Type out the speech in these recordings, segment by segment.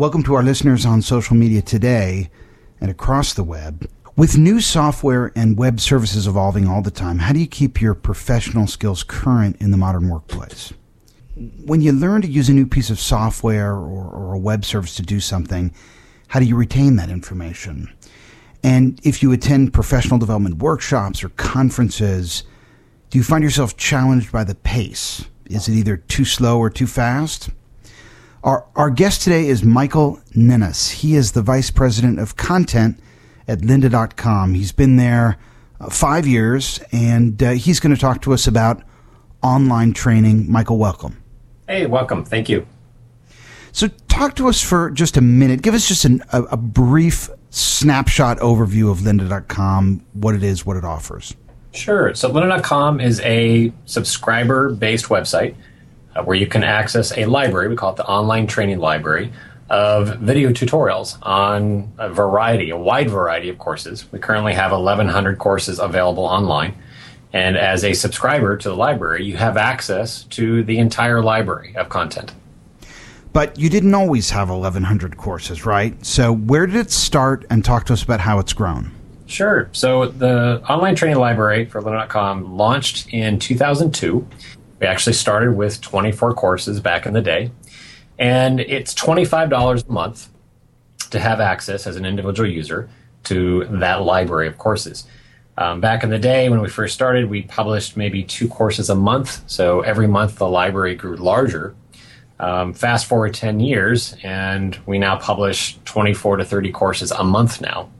Welcome to our listeners on social media today and across the web. With new software and web services evolving all the time, how do you keep your professional skills current in the modern workplace? When you learn to use a new piece of software or, or, a web service to do something, how do you retain that information? And if you attend professional development workshops or conferences, do you find yourself challenged by the pace? Is it either too slow or too fast? Our, our guest today is Michael Ninness. He is the Vice President of Content at lynda.com. He's been there uh, five years, and uh, he's going to talk to us about online training. Michael, welcome. Hey, welcome. Thank you. So, talk to us for just a minute. Give us just an, a, a brief snapshot overview of lynda.com, what it is, what it offers. Sure. So, lynda.com is a subscriber based website uh, where you can access a library, we call it the online training library, of video tutorials on a variety, a wide variety of courses. We currently have 1,100 courses available online. And as a subscriber to the library, you have access to the entire library of content. But you didn't always have 1,100 courses, right? So where did it start? And talk to us about how it's grown. Sure. So the online training library for lynda.com launched in 2002 we actually started with 24 courses back in the day, and it's $25 a month to have access as an individual user to that library of courses. Um, back in the day when we first started, we published maybe two courses a month. So every month the library grew larger. Um, fast forward 10 years, and we now publish 24 to 30 courses a month now.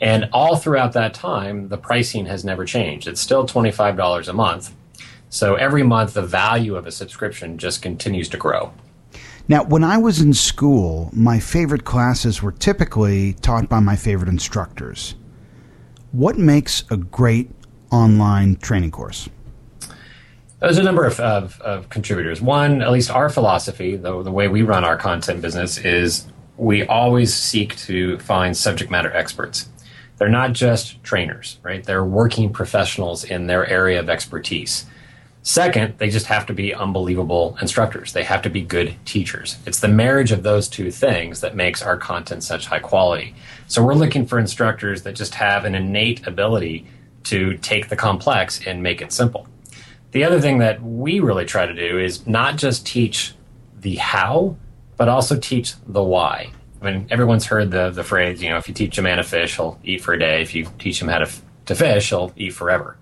And all throughout that time, the pricing has never changed. It's still $25 a month. So every month, the value of a subscription just continues to grow. Now, when I was in school, my favorite classes were typically taught by my favorite instructors. What makes a great online training course? There's a number of, of, of, contributors. One, at least our philosophy, though the way we run our content business, is we always seek to find subject matter experts. They're not just trainers, right? They're working professionals in their area of expertise. Second, they just have to be unbelievable instructors. They have to be good teachers. It's the marriage of those two things that makes our content such high quality. So we're looking for instructors that just have an innate ability to take the complex and make it simple. The other thing that we really try to do is not just teach the how, but also teach the why. I mean, everyone's heard the, the phrase, you know, if you teach a man to fish, he'll eat for a day. If you teach him how to, to fish, he'll eat forever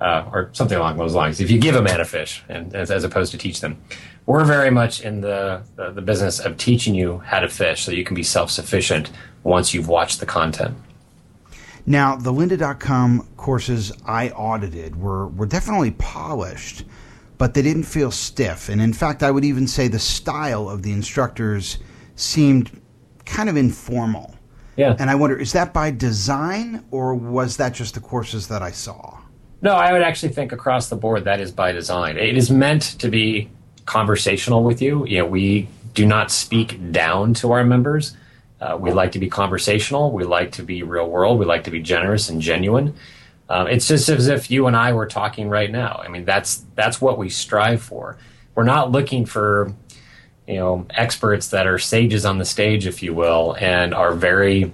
uh, or something along those lines. If you give a man a fish, and as, as opposed to teach them, we're very much in the, the, the business of teaching you how to fish, so you can be self sufficient once you've watched the content. Now, the lynda.com courses I audited were, were definitely polished, but they didn't feel stiff. And in fact, I would even say the style of the instructors seemed kind of informal. Yeah. And I wonder, is that by design or was that just the courses that I saw? No, I would actually think across the board that is by design. It is meant to be conversational with you. You know, we do not speak down to our members. Uh, we like to be conversational. We like to be real world. We like to be generous and genuine. Um, it's just as if you and I were talking right now. I mean, that's that's what we strive for. We're not looking for you know experts that are sages on the stage, if you will, and are very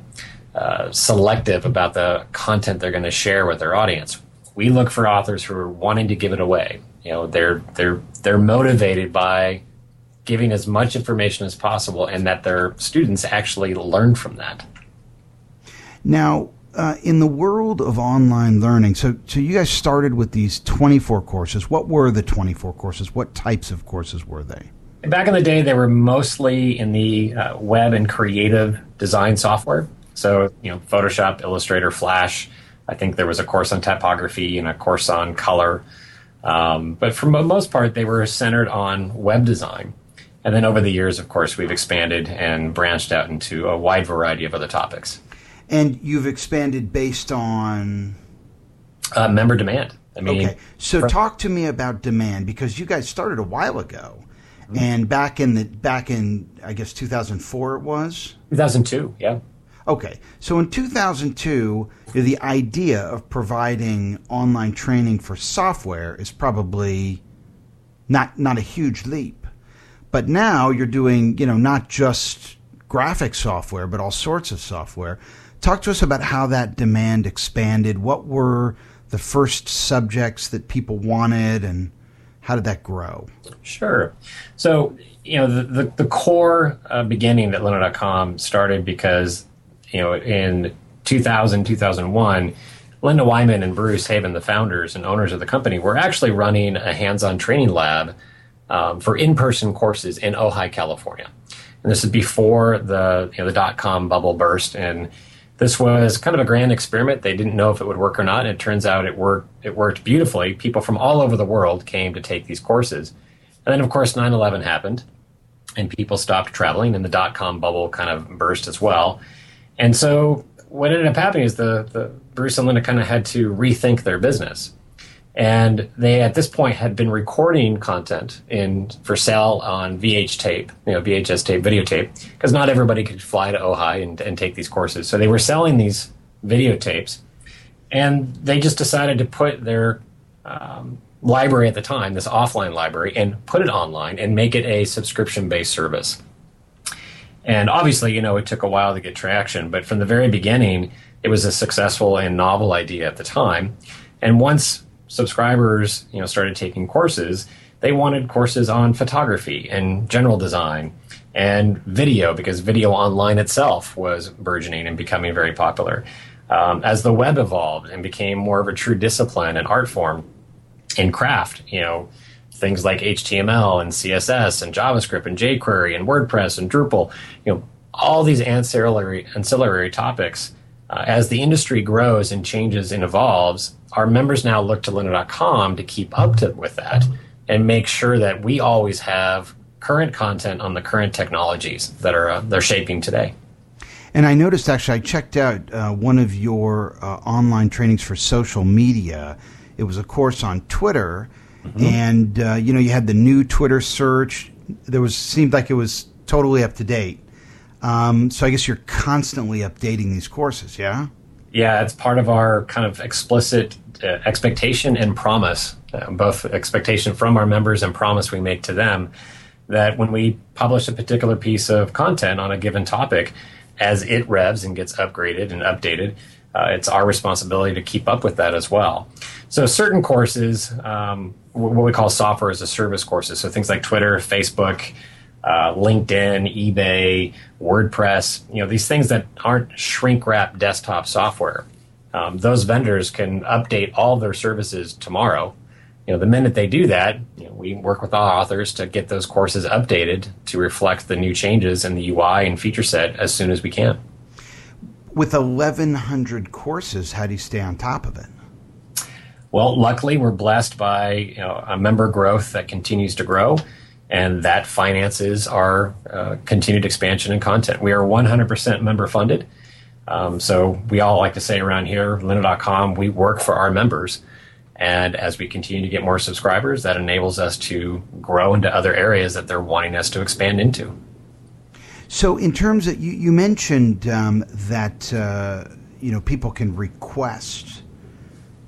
uh, selective about the content they're going to share with their audience we look for authors who are wanting to give it away. You know, they're they're they're motivated by giving as much information as possible, and that their students actually learn from that. Now, uh, in the world of online learning, so so you guys started with these twenty four courses. What were the twenty four courses? What types of courses were they? Back in the day, they were mostly in the uh, web and creative design software. So, you know, Photoshop, Illustrator, Flash, I think there was a course on typography and a course on color. Um, but for the most part, they were centered on web design. And then over the years, of course, we've expanded and branched out into a wide variety of other topics. And you've expanded based on uh, member demand. I mean, okay. So from- talk to me about demand because you guys started a while ago, mm-hmm. and back in the back in I guess 2004 it was 2002. Yeah. Okay, so in 2002, the idea of providing online training for software is probably not not a huge leap. But now you're doing, you know, not just graphic software, but all sorts of software. Talk to us about how that demand expanded. What were the first subjects that people wanted, and how did that grow? Sure. So, you know, the, the, the core uh, beginning at Lynda.com started because, you know, in 2000, 2001, Lynda Weinman and Bruce Heavin, the founders and owners of the company, were actually running a hands on training lab um, for in person courses in Ojai, California. And this is before the, you know, the dot com bubble burst. And this was kind of a grand experiment. They didn't know if it would work or not. And it turns out it worked, it worked beautifully. People from all over the world came to take these courses. And then, of course, 9 11 happened and people stopped traveling, and the dot com bubble kind of burst as well. And so what ended up happening is the, the Bruce and Lynda kind of had to rethink their business. And they at this point had been recording content in for sale on VH tape, you know, VHS tape, videotape, because not everybody could fly to Ojai and, and take these courses. So they were selling these videotapes, and they just decided to put their um, library at the time, this offline library, and put it online and make it a subscription based service. And obviously, you know, it took a while to get traction, but from the very beginning, it was a successful and novel idea at the time. And once subscribers, you know, started taking courses, they wanted courses on photography and general design and video because video online itself was burgeoning and becoming very popular. Um, as the web evolved and became more of a true discipline and art form in craft, you know, things like HTML and CSS and JavaScript and jQuery and WordPress and Drupal, you know, all these ancillary ancillary topics. Uh, as the industry grows and changes and evolves, our members now look to lynda.com to keep up to, with that and make sure that we always have current content on the current technologies that are uh, they're shaping today. And I noticed actually, I checked out uh, one of your uh, online trainings for social media. It was a course on Twitter Mm-hmm. And uh, you know, you had the new Twitter search. There was seemed like it was totally up to date. Um, so I guess you're constantly updating these courses, yeah? Yeah, it's part of our kind of explicit uh, expectation and promise, uh, both expectation from our members and promise we make to them that when we publish a particular piece of content on a given topic, as it revs and gets upgraded and updated, uh, it's our responsibility to keep up with that as well. So certain courses, um, what we call software as a service courses, so things like Twitter, Facebook, uh, LinkedIn, eBay, WordPress, you know, these things that aren't shrink wrap desktop software. Um, those vendors can update all their services tomorrow. You know, the minute they do that, you know, we work with our authors to get those courses updated to reflect the new changes in the UI and feature set as soon as we can with 1,100 courses, how do you stay on top of it? Well, luckily, we're blessed by you know, a member growth that continues to grow, and that finances our uh, continued expansion and content. We are 100% member funded. Um, so we all like to say around here, lynda.com, we work for our members. And as we continue to get more subscribers, that enables us to grow into other areas that they're wanting us to expand into. So, in terms of you, you mentioned um, that uh, you know people can request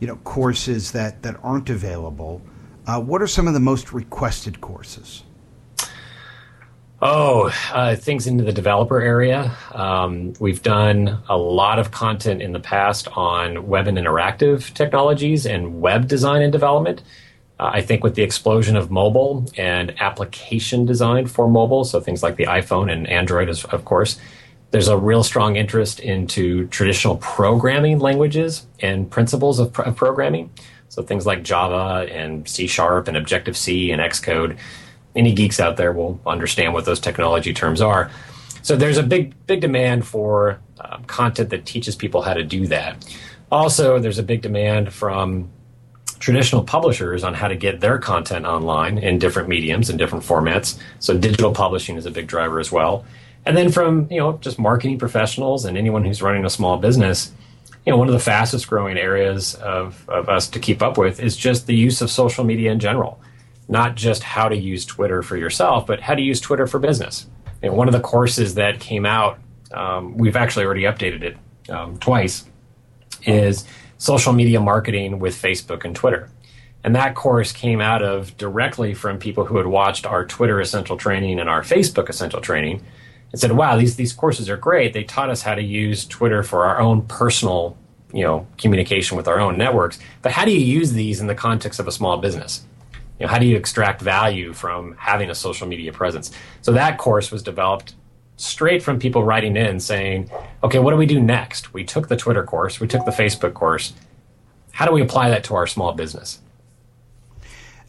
you know courses that that aren't available. Uh, what are some of the most requested courses? Oh, uh, things into the developer area. Um, we've done a lot of content in the past on web and interactive technologies and web design and development. Uh, I think with the explosion of mobile and application design for mobile, so things like the iPhone and Android, is, of course, there's a real strong interest into traditional programming languages and principles of, of programming. So things like Java and C Sharp and Objective C and Xcode. Any geeks out there will understand what those technology terms are. So there's a big, big demand for uh, content that teaches people how to do that. Also, there's a big demand from traditional publishers on how to get their content online in different mediums and different formats. So digital publishing is a big driver as well. And then from, you know, just marketing professionals and anyone who's running a small business, you know, one of the fastest growing areas of, of us to keep up with is just the use of social media in general. Not just how to use Twitter for yourself, but how to use Twitter for business. You know, one of the courses that came out, um, we've actually already updated it um, twice, is social media marketing with Facebook and Twitter. And that course came out of directly from people who had watched our Twitter Essential Training and our Facebook Essential Training and said, wow, these, these courses are great. They taught us how to use Twitter for our own personal you know, communication with our own networks. But how do you use these in the context of a small business? You know, how do you extract value from having a social media presence? So that course was developed straight from people writing in saying, okay, what do we do next? We took the Twitter course, we took the Facebook course. How do we apply that to our small business?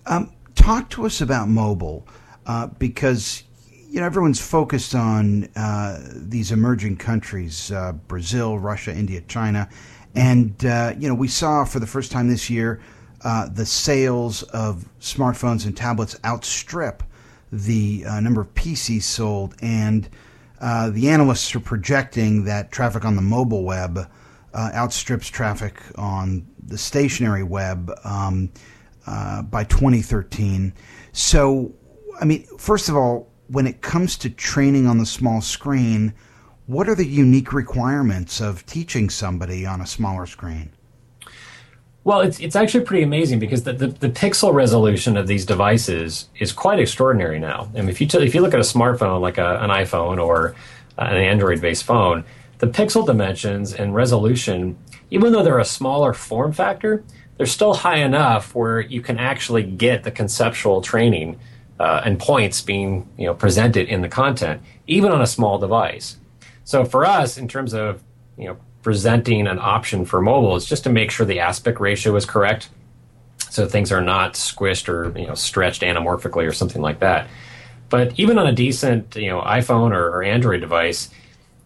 Um, talk to us about mobile uh, because you know everyone's focused on uh, these emerging countries uh, Brazil, Russia, India, China. And, uh, you know, we saw for the first time this year uh, the sales of smartphones and tablets outstrip the uh, number of PCs sold. And uh, the analysts are projecting that traffic on the mobile web outstrips traffic on the stationary web um, by 2013. So, I mean, first of all, when it comes to training on the small screen, what are the unique requirements of teaching somebody on a smaller screen? Well, it's, it's actually pretty amazing because the, the, the, pixel resolution of these devices is quite extraordinary now. I mean, if you, t- if you look at a smartphone like a, an iPhone or uh, an Android based phone, the pixel dimensions and resolution, even though they're a smaller form factor, they're still high enough where you can actually get the conceptual training uh, and points being you know, presented in the content, even on a small device. So for us, in terms of you know presenting an option for mobile is just to make sure the aspect ratio is correct. So things are not squished or you know stretched anamorphically or something like that. But even on a decent you know iPhone or, or Android device,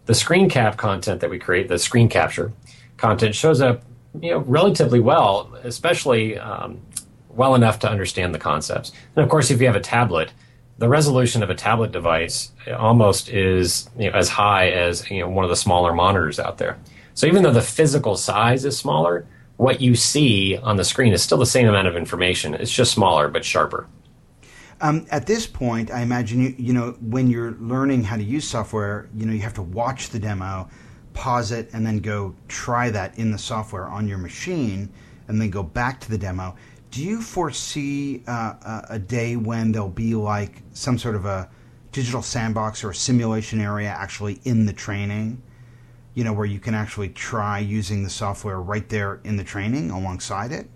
the screen cap content that we create, the screen capture content, shows up you know relatively well, especially um, well enough to understand the concepts. And of course, if you have a tablet, the resolution of a tablet device almost is you know, as high as you know one of the smaller monitors out there. So even though the physical size is smaller, what you see on the screen is still the same amount of information. It's just smaller but sharper. Um, at this point, I imagine you, you know when you're learning how to use software, you know you have to watch the demo, pause it, and then go try that in the software on your machine, and then go back to the demo. Do you foresee uh, a day when there'll be like some sort of a digital sandbox or a simulation area actually in the training? you know, where you can actually try using the software right there in the training alongside it?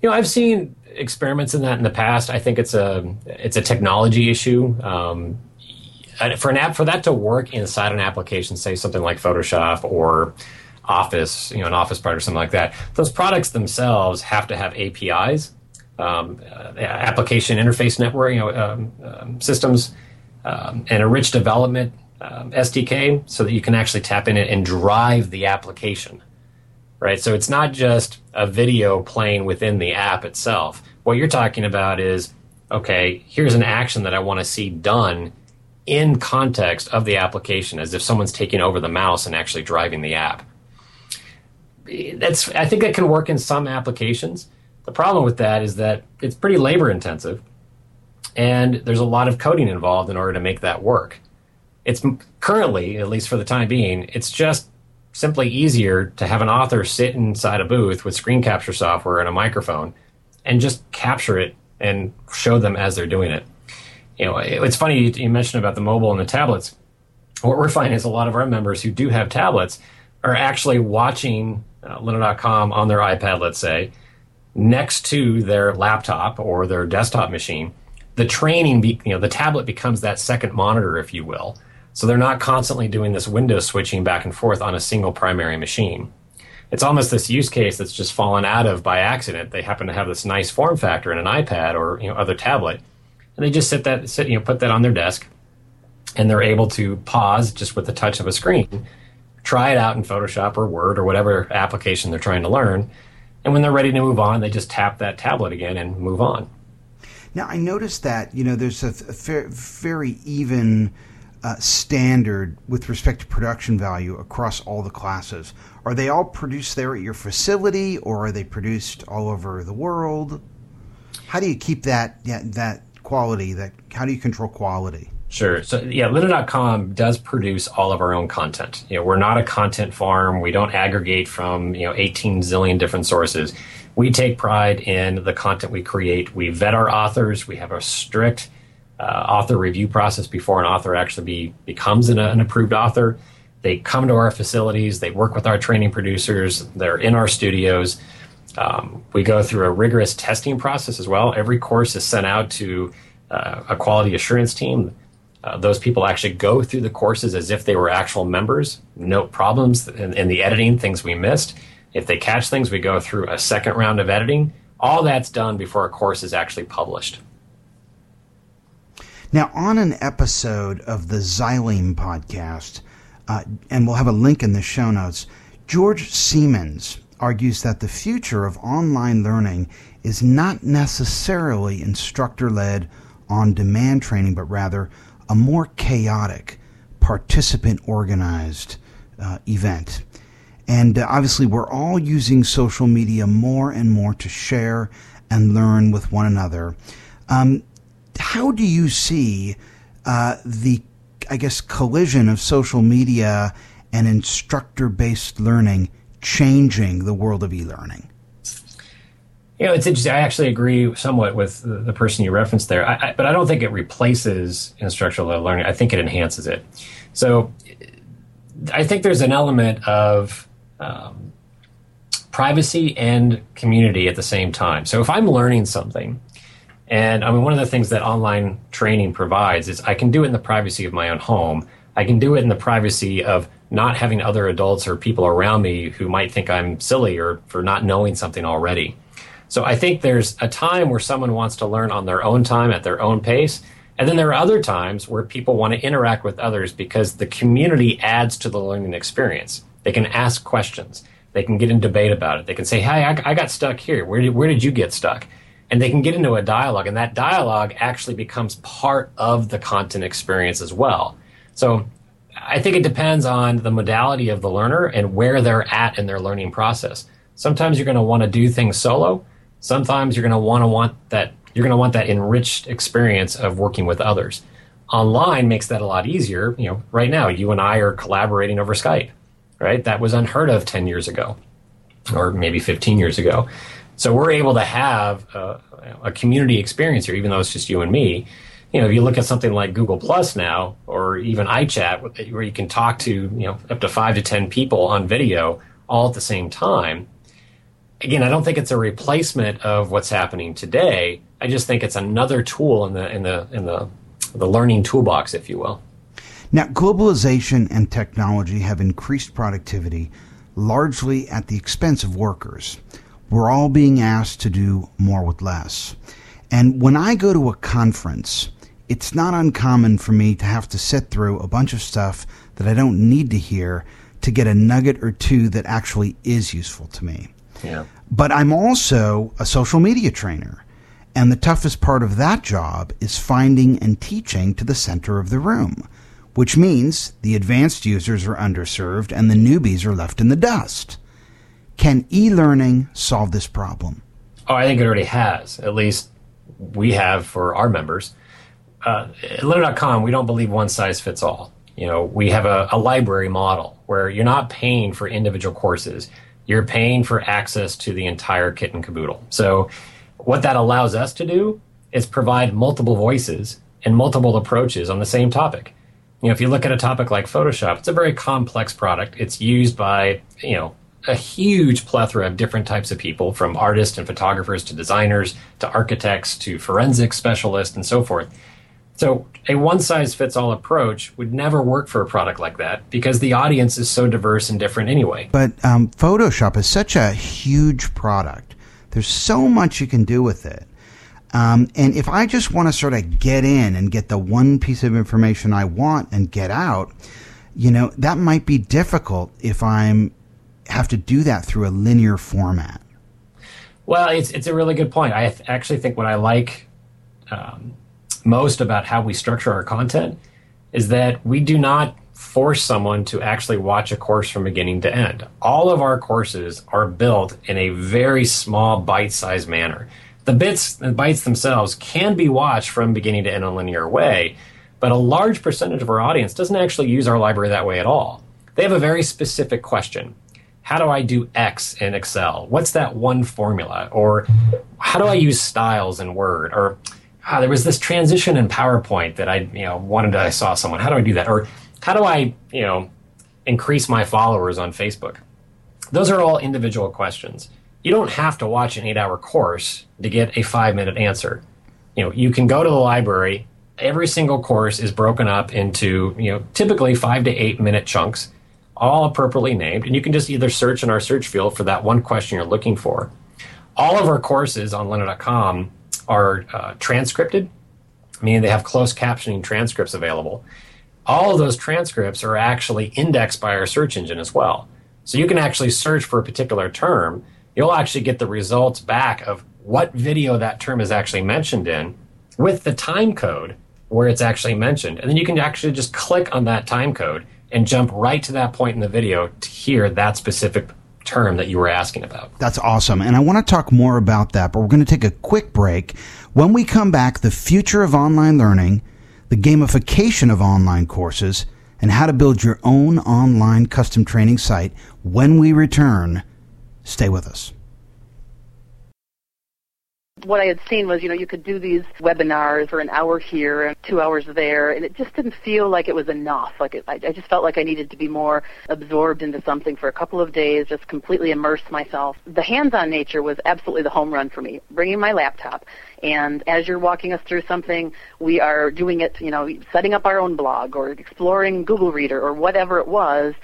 You know, I've seen experiments in that in the past. I think it's a it's a technology issue. Um, for an app for that to work inside an application, say something like Photoshop or Office, you know, an Office product or something like that, those products themselves have to have APIs, um, uh, application interface network, you know, um, um systems, um, and a rich development um, SDK so that you can actually tap in it and drive the application. Right? So it's not just a video playing within the app itself. What you're talking about is okay, here's an action that I want to see done in context of the application as if someone's taking over the mouse and actually driving the app. That's I think that can work in some applications. The problem with that is that it's pretty labor intensive and there's a lot of coding involved in order to make that work. It's currently, at least for the time being, it's just simply easier to have an author sit inside a booth with screen capture software and a microphone and just capture it and show them as they're doing it. You know, it's funny you mentioned about the mobile and the tablets. What we're finding is a lot of our members who do have tablets are actually watching uh, Lynda.com on their iPad, let's say, next to their laptop or their desktop machine. The training, be, you know, the tablet becomes that second monitor, if you will so they're not constantly doing this window switching back and forth on a single primary machine. It's almost this use case that's just fallen out of by accident. They happen to have this nice form factor in an iPad or you know other tablet, and they just sit that sit you know put that on their desk, and they're able to pause just with the touch of a screen, try it out in Photoshop or Word or whatever application they're trying to learn, And when they're ready to move on, they just tap that tablet again and move on. Now, I noticed that, you know, there's a, very even uh, standard with respect to production value across all the classes. Are they all produced there at your facility or are they produced all over the world? How do you keep that that quality? That how do you control quality? Sure. So yeah, lynda.com does produce all of our own content. You know, we're not a content farm. We don't aggregate from, you know, 18 zillion different sources. We take pride in the content we create. We vet our authors. We have a strict uh, author review process before an author actually be, becomes an, an approved author. They come to our facilities. They work with our training producers. They're in our studios. Um, we go through a rigorous testing process as well. Every course is sent out to uh, a quality assurance team uh, those people actually go through the courses as if they were actual members, note problems in, in, the editing, things we missed. If they catch things, we go through a second round of editing. All that's done before a course is actually published. Now, on an episode of the Xyleme podcast, uh, and we'll have a link in the show notes, George Siemens argues that the future of online learning is not necessarily instructor led on demand training, but rather a more chaotic, participant organized uh, event. And uh, obviously, we're all using social media more and more to share and learn with one another. Um, how do you see uh, the, I guess, collision of social media and instructor based learning changing the world of e learning? You know, it's interesting. I actually agree somewhat with the, person you referenced there, I, I, but I don't think it replaces instructional learning. I think it enhances it. So I think there's an element of um, privacy and community at the same time. So if I'm learning something, and I mean, one of the things that online training provides is I can do it in the privacy of my own home. I can do it in the privacy of not having other adults or people around me who might think I'm silly or for not knowing something already. So I think there's a time where someone wants to learn on their own time at their own pace. And then there are other times where people want to interact with others because the community adds to the learning experience. They can ask questions. They can get in debate about it. They can say, "Hey, I, I got stuck here. Where did, where did you get stuck?" And they can get into a dialogue, and that dialogue actually becomes part of the content experience as well. So I think it depends on the modality of the learner and where they're at in their learning process. Sometimes you're going to want to do things solo sometimes you're going to want to want that you're going to want that enriched experience of working with others. Online makes that a lot easier you know right now you and i are collaborating over skype right? That was unheard of 10 years ago or maybe 15 years ago. So we're able to have a, a community experience here even though it's just you and me. You know, if you look at something like Google Plus now, or even iChat, where you can talk to you know up to five to ten people on video all at the same time, again, I don't think it's a replacement of what's happening today. I just think it's another tool in the in the in the the learning toolbox, if you will. Now, globalization and technology have increased productivity largely at the expense of workers. We're all being asked to do more with less. And when I go to a conference, it's not uncommon for me to have to sit through a bunch of stuff that I don't need to hear to get a nugget or two that actually is useful to me. Yeah. But I'm also a social media trainer. And the toughest part of that job is finding and teaching to the center of the room, which means the advanced users are underserved and the newbies are left in the dust. Can e learning solve this problem? Oh, I think it already has. At least we have for our members. Uh, at Lynda.com, we don't believe one size fits all. You know, we have a, a library model where you're not paying for individual courses you're paying for access to the entire kit and caboodle. So, what that allows us to do is provide multiple voices and multiple approaches on the same topic. You know, if you look at a topic like Photoshop, it's a very complex product. It's used by, you know, a huge plethora of different types of people, from artists and photographers to designers to architects to forensic specialists and so forth. So a one size fits all approach would never work for a product like that because the audience is so diverse and different anyway. But um, Photoshop is such a huge product. There's so much you can do with it. Um, and if I just want to sort of get in and get the one piece of information I want and get out, you know, that might be difficult if I'm have to do that through a linear format. Well, it's it's a really good point. I actually think what I like um, most about how we structure our content is that we do not force someone to actually watch a course from beginning to end. All of our courses are built in a very small, bite-sized manner. The bits and bytes themselves can be watched from beginning to end in a linear way, but a large percentage of our audience doesn't actually use our library that way at all. They have a very specific question how do I do X in Excel? What's that one formula? Or how do I use styles in Word? Or ah, there was this transition in PowerPoint that I you know wanted to, I saw someone. How do I do that? Or how do I you know increase my followers on Facebook? Those are all individual questions. You don't have to watch an eight hour course to get a five minute answer. You know, you can go to the library. Every single course is broken up into, you know, typically five to eight minute chunks all appropriately named, and you can just either search in our search field for that one question you're looking for. All of our courses on lynda.com are uh, transcripted, meaning they have closed captioning transcripts available. All of those transcripts are actually indexed by our search engine as well. So you can actually search for a particular term. You'll actually get the results back of what video that term is actually mentioned in with the time code where it's actually mentioned. And then you can actually just click on that time code and jump right to that point in the video to hear that specific term that you were asking about. That's awesome. And I want to talk more about that, but we're going to take a quick break. When we come back, the future of online learning, the gamification of online courses, and how to build your own online custom training site. When we return, stay with us what I had seen was, you know, you could do these webinars for an hour here and two hours there, and it just didn't feel like it was enough. Like it, I, I just felt like I needed to be more absorbed into something for a couple of days, just completely immerse myself. The hands-on nature was absolutely the home run for me. Bringing my laptop, and as you're walking us through something, we are doing it, you know, setting up our own blog or exploring Google Reader or whatever it was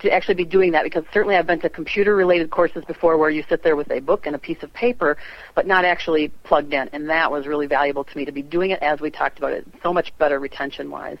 to actually be doing that because certainly I've been to computer related courses before where you sit there with a book and a piece of paper but not actually plugged in and that was really valuable to me to be doing it as we talked about it so much better retention wise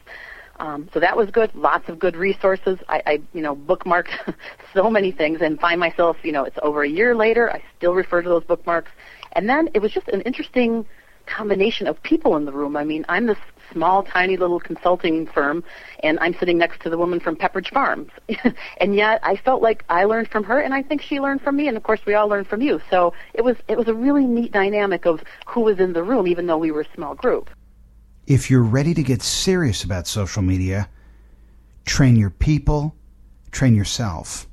um, so that was good lots of good resources. I, I you know bookmarked so many things and find myself you know it's over a year later I still refer to those bookmarks. And then it was just an interesting combination of people in the room. I mean, I'm this small, tiny little consulting firm, and I'm sitting next to the woman from Pepperidge Farms. and yet, I felt like I learned from her, and I think she learned from me, and of course, we all learned from you. So it was it was a really neat dynamic of who was in the room, even though we were a small group. If you're ready to get serious about social media, train your people, train yourself.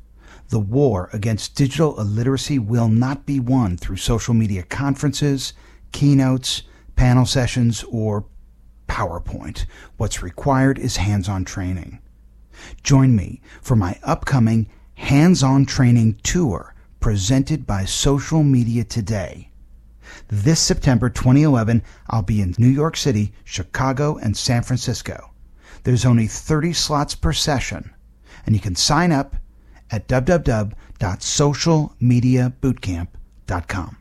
The war against digital illiteracy will not be won through social media conferences keynotes, panel sessions, or PowerPoint. What's required is hands on training. Join me for my upcoming hands on training tour presented by Social Media Today. This September 2011, I'll be in New York City, Chicago, and San Francisco. There's only 30 slots per session, and you can sign up at www.socialmediabootcamp.com.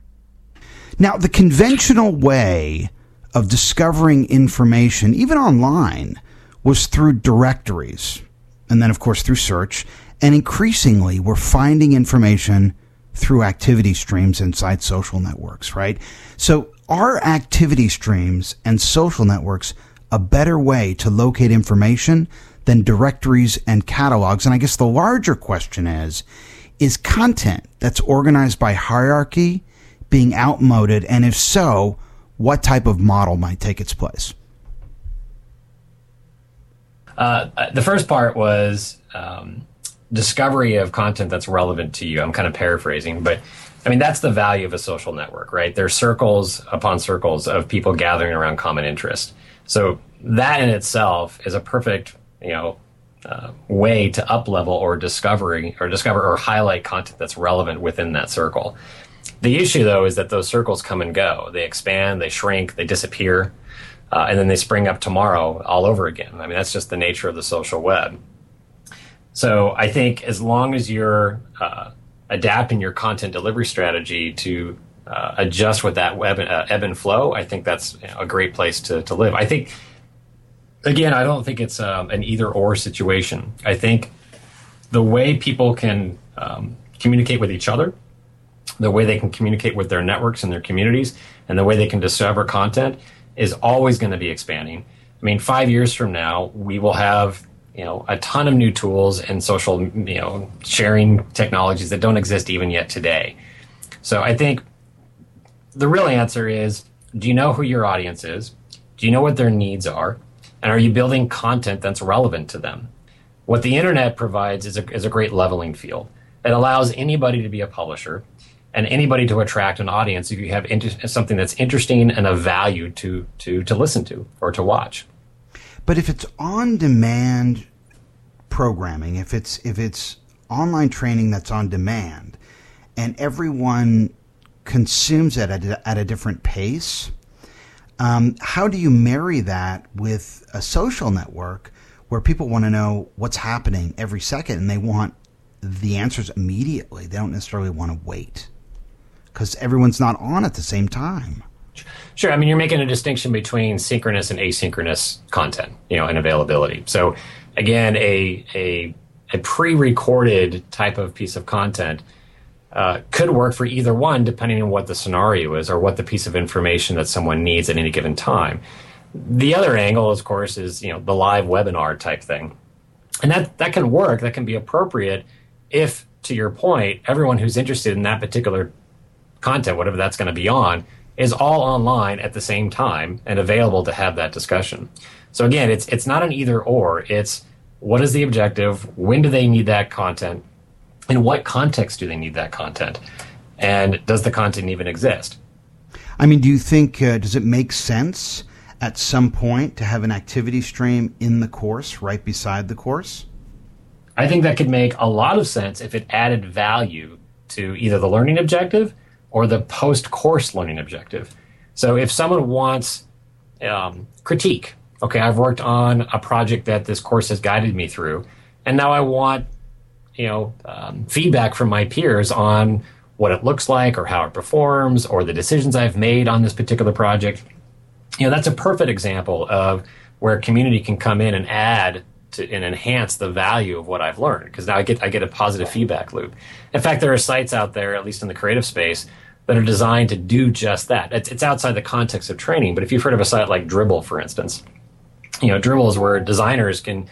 Now, the conventional way of discovering information, even online, was through directories, and then, of course, through search. And increasingly, we're finding information through activity streams inside social networks, right? So, are activity streams and social networks a better way to locate information than directories and catalogs? And I guess the larger question is is content that's organized by hierarchy being outmoded? And if so, what type of model might take its place? Uh, the first part was um, discovery of content that's relevant to you. I'm kind of paraphrasing, but I mean, that's the value of a social network, right? There's circles upon circles of people gathering around common interest. So that in itself is a perfect, you know, uh, way to up level or discovery or discover or highlight content that's relevant within that circle. The issue, though, is that those circles come and go. They expand, they shrink, they disappear, uh, and then they spring up tomorrow all over again. I mean, that's just the nature of the social web. So I think as long as you're uh, adapting your content delivery strategy to uh, adjust with that web uh, ebb and flow, I think that's a great place to, to live. I think, again, I don't think it's um, an either or situation. I think the way people can um, communicate with each other the way they can communicate with their networks and their communities, and the way they can discover content is always going to be expanding. I mean, five years from now, we will have you know a ton of new tools and social you know sharing technologies that don't exist even yet today. So I think the real answer is: Do you know who your audience is? Do you know what their needs are? And are you building content that's relevant to them? What the internet provides is a, is a great leveling field. It allows anybody to be a publisher and anybody to attract an audience if you have inter- something that's interesting and of value to, to, to listen to or to watch. But if it's on demand programming, if it's if it's online training that's on demand, and everyone consumes it at a, at a different pace, um, how do you marry that with a social network where people want to know what's happening every second and they want the answers immediately? They don't necessarily want to wait because everyone's not on at the same time. Sure. I mean, you're making a distinction between synchronous and asynchronous content, you know, and availability. So, again, a a a pre-recorded type of piece of content uh, could work for either one, depending on what the scenario is or what the piece of information that someone needs at any given time. The other angle, of course, is you know the live webinar type thing, and that that can work. That can be appropriate if, to your point, everyone who's interested in that particular content, whatever that's going to be on, is all online at the same time and available to have that discussion. So again, it's it's not an either or. It's what is the objective? When do they need that content? In what context do they need that content? And does the content even exist? I mean, do you think uh, does it make sense at some point to have an activity stream in the course right beside the course? I think that could make a lot of sense if it added value to either the learning objective or the post course learning objective. So if someone wants um, critique, okay, I've worked on a project that this course has guided me through, and now I want you know um, feedback from my peers on what it looks like or how it performs or the decisions I've made on this particular project. You know, that's a perfect example of where community can come in and add to, and enhance the value of what I've learned because now I get I get a positive feedback loop. In fact, there are sites out there, at least in the creative space, that are designed to do just that. It's, it's outside the context of training, but if you've heard of a site like Dribbble, for instance, you know Dribbble is where designers can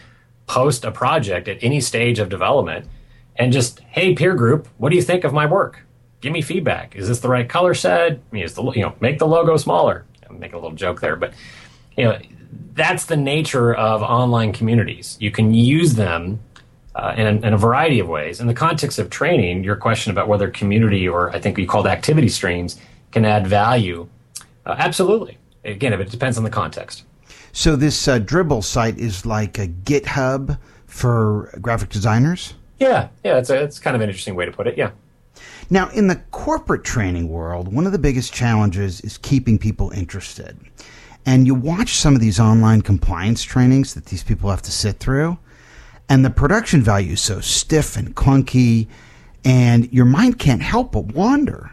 post a project at any stage of development and just hey peer group, what do you think of my work? Give me feedback. Is this the right color set? Is the you know make the logo smaller? I'm making a little joke there, but you know that's the nature of online communities. You can use them uh, in, in, a variety of ways. In the context of training, your question about whether community or I think we called activity streams can add value, uh, absolutely. Again, if it depends on the context. So this uh, Dribbble site is like a GitHub for graphic designers. Yeah, yeah, it's a, it's kind of an interesting way to put it. Yeah. Now, in the corporate training world, one of the biggest challenges is keeping people interested. And you watch some of these online compliance trainings that these people have to sit through, and the production value is so stiff and clunky, and your mind can't help but wander.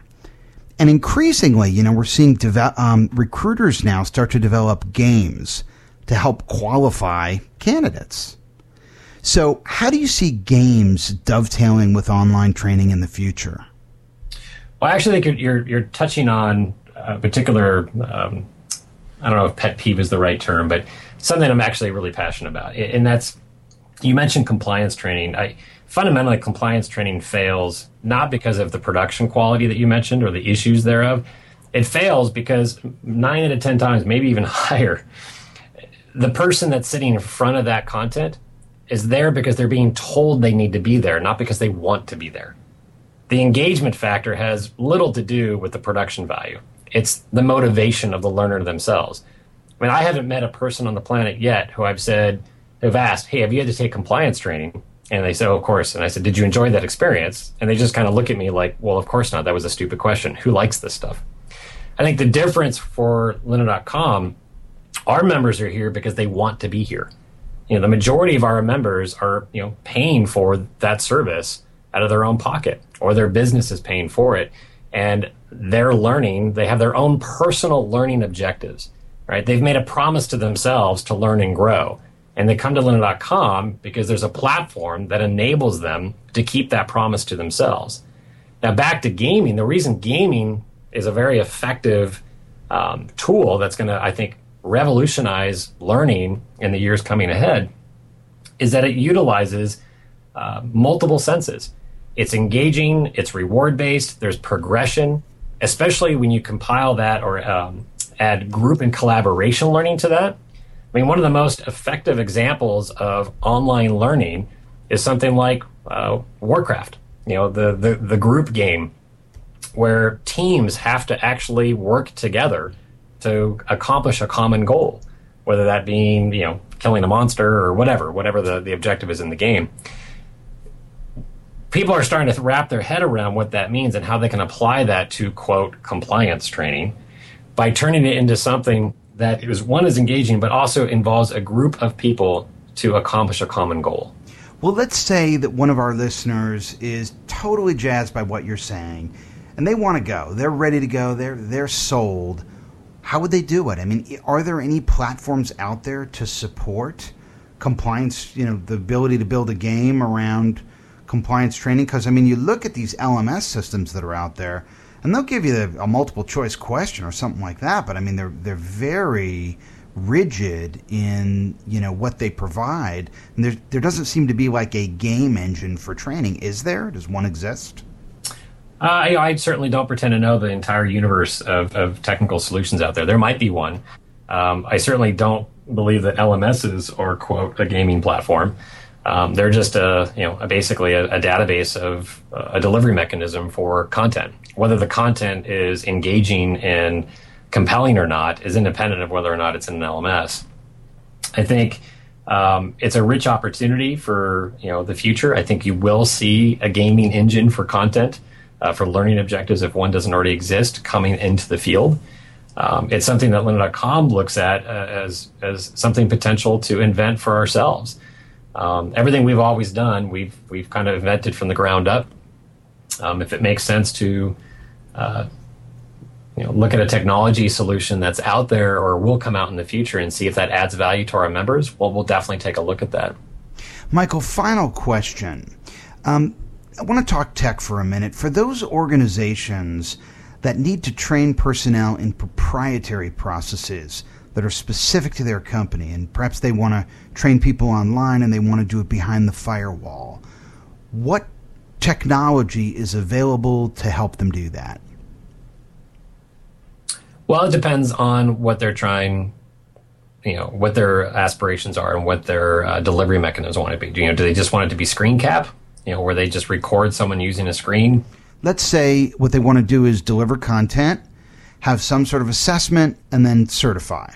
And increasingly, you know, we're seeing um, recruiters now start to develop games to help qualify candidates. So, how do you see games dovetailing with online training in the future? Well, I actually think you're you're touching on a particular um, I don't know if pet peeve is the right term, but something I'm actually really passionate about, and that's you mentioned compliance training. I fundamentally compliance training fails not because of the production quality that you mentioned or the issues thereof. It fails because nine out of ten times, maybe even higher, the person that's sitting in front of that content is there because they're being told they need to be there, not because they want to be there. The engagement factor has little to do with the production value. It's the motivation of the learner themselves. I mean, I haven't met a person on the planet yet who I've said, who've asked, Hey, have you had to take compliance training? And they said, Oh, of course. And I said, Did you enjoy that experience? And they just kind of look at me like, Well, of course not. That was a stupid question. Who likes this stuff? I think the difference for lynda.com, our members are here because they want to be here. You know, the majority of our members are, you know, paying for that service out of their own pocket or their business is paying for it. And they're learning, they have their own personal learning objectives, right? They've made a promise to themselves to learn and grow. And they come to lynda.com because there's a platform that enables them to keep that promise to themselves. Now, back to gaming, the reason gaming is a very effective um, tool that's going to, I think, revolutionize learning in the years coming ahead is that it utilizes uh, multiple senses. It's engaging, it's reward based, there's progression, especially when you compile that or um, add group and collaboration learning to that. I mean, one of the most effective examples of online learning is something like uh, Warcraft, you know, the, the, the group game where teams have to actually work together to accomplish a common goal, whether that being, you know, killing a monster or whatever, whatever the, the objective is in the game. People are starting to wrap their head around what that means and how they can apply that to, quote, compliance training by turning it into something that is one is engaging, but also involves a group of people to accomplish a common goal. Well, let's say that one of our listeners is totally jazzed by what you're saying, and they want to go. They're ready to go. They're they're sold. How would they do it? I mean, are there any platforms out there to support compliance? You know, the ability to build a game around compliance training. Because I mean, you look at these LMS systems that are out there and they'll give you a multiple choice question or something like that. But I mean, they're they're very rigid in you know what they provide, and there there doesn't seem to be like a game engine for training. Is there? Does one exist? Uh, I, I, certainly don't pretend to know the entire universe of, of technical solutions out there. There might be one. Um, I certainly don't believe that LMSs are quote a gaming platform. Um, they're just a you know a, basically a, a, database of uh, a delivery mechanism for content whether the content is engaging and compelling or not is independent of whether or not it's in an LMS. I think um, it's a rich opportunity for you know the future. I think you will see a gaming engine for content uh, for learning objectives if one doesn't already exist coming into the field. Um, it's something that Lynda.com looks at uh, as as something potential to invent for ourselves. Um, everything we've always done, we've we've kind of invented from the ground up. Um, if it makes sense to uh, you know, look at a technology solution that's out there or will come out in the future and see if that adds value to our members, well, we'll definitely take a look at that. Michael, final question. Um, I want to talk tech for a minute. For those organizations that need to train personnel in proprietary processes that are specific to their company, and perhaps they want to train people online and they want to do it behind the firewall, what technology is available to help them do that? Well, it depends on what they're trying, you know, what their aspirations are and what their uh, delivery mechanisms want to be. You know, do they just want it to be screen cap? You know, where they just record someone using a screen? Let's say what they want to do is deliver content, have some sort of assessment, and then certify.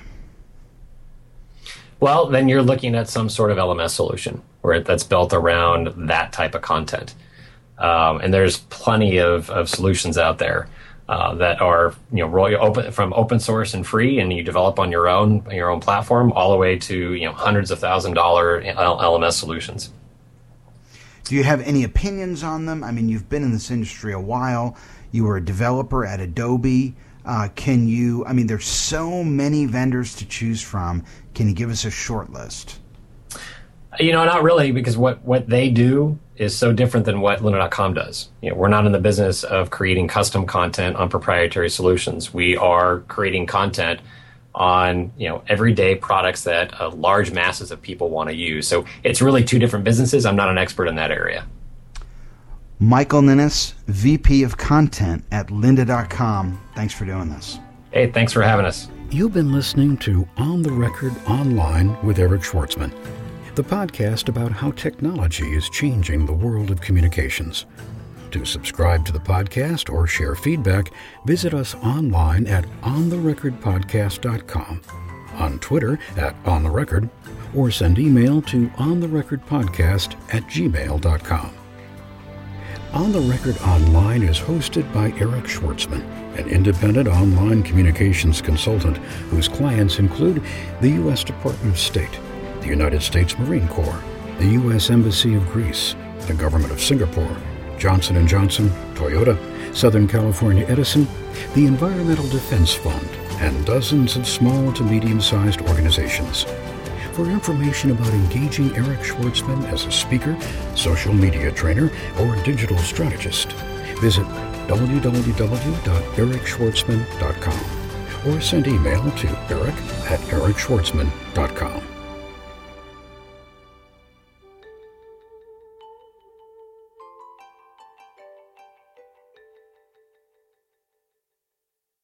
Well, then you're looking at some sort of LMS solution where that's built around that type of content. Um, and there's plenty of, of solutions out there uh, that are you know open from open source and free, and you develop on your own your own platform, all the way to you know hundreds of thousand dollar LMS solutions. Do you have any opinions on them? I mean, you've been in this industry a while. You were a developer at Adobe. Uh, can you? I mean, there's so many vendors to choose from. Can you give us a short list? You know, not really, because what what they do is so different than what Lynda.com does. You know, we're not in the business of creating custom content on proprietary solutions. We are creating content on you know everyday products that uh, large masses of people want to use. So it's really two different businesses. I'm not an expert in that area. Michael Ninness, VP of Content at Lynda.com. Thanks for doing this. Hey, thanks for having us. You've been listening to On the Record Online with Eric Schwartzman the podcast about how technology is changing the world of communications. To subscribe to the podcast or share feedback, visit us online at ontherecordpodcast.com, on Twitter at ontherecord, or send email to ontherecordpodcast at gmail.com. On the Record Online is hosted by Eric Schwartzman, an independent online communications consultant whose clients include the U.S. Department of State, the United States Marine Corps, the U.S. Embassy of Greece, the Government of Singapore, Johnson & Johnson, Toyota, Southern California Edison, the Environmental Defense Fund, and dozens of small to medium-sized organizations. For information about engaging Eric Schwartzman as a speaker, social media trainer, or digital strategist, visit www.ericschwartzman.com or send email to eric at ericschwartzman.com.